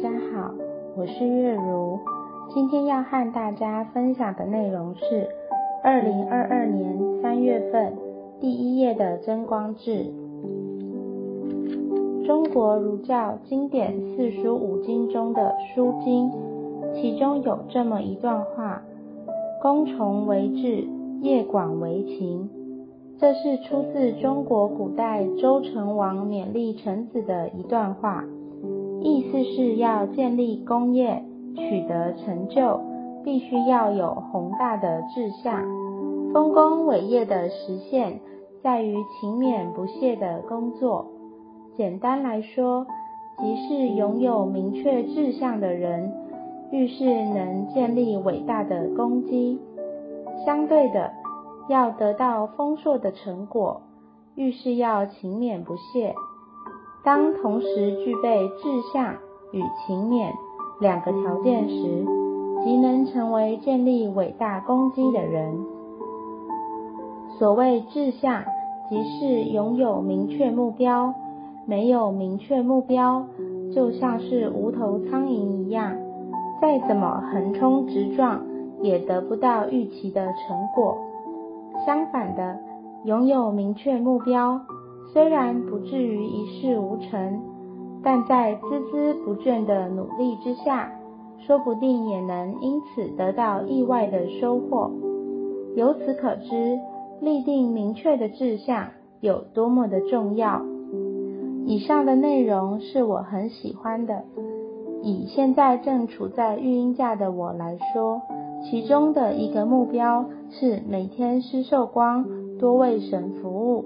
大家好，我是月如。今天要和大家分享的内容是二零二二年三月份第一页的真光志。中国儒教经典四书五经中的《书经》，其中有这么一段话：“公崇为治，业广为勤。”这是出自中国古代周成王勉励臣子的一段话。意思是要建立功业、取得成就，必须要有宏大的志向。丰功伟业的实现，在于勤勉不懈的工作。简单来说，即是拥有明确志向的人，愈是能建立伟大的功绩。相对的，要得到丰硕的成果，愈是要勤勉不懈。当同时具备志向与勤勉两个条件时，即能成为建立伟大功绩的人。所谓志向，即是拥有明确目标。没有明确目标，就像是无头苍蝇一样，再怎么横冲直撞，也得不到预期的成果。相反的，拥有明确目标，虽然不至于一事无成，但在孜孜不倦的努力之下，说不定也能因此得到意外的收获。由此可知，立定明确的志向有多么的重要。以上的内容是我很喜欢的。以现在正处在育婴假的我来说，其中的一个目标是每天施受光，多为神服务。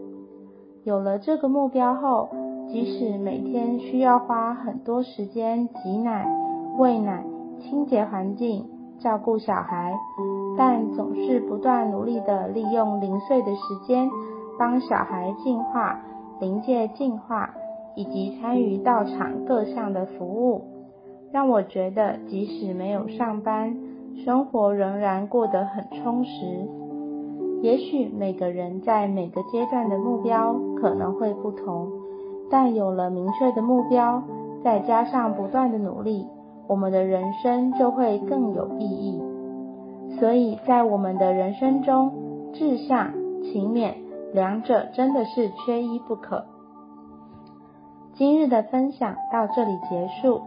有了这个目标后，即使每天需要花很多时间挤奶、喂奶、清洁环境、照顾小孩，但总是不断努力地利用零碎的时间，帮小孩净化、临界净化，以及参与道场各项的服务，让我觉得即使没有上班，生活仍然过得很充实。也许每个人在每个阶段的目标可能会不同，但有了明确的目标，再加上不断的努力，我们的人生就会更有意义。所以在我们的人生中，志向、勤勉两者真的是缺一不可。今日的分享到这里结束，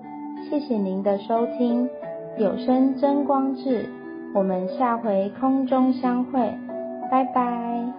谢谢您的收听，有声真光志，我们下回空中相会。拜拜。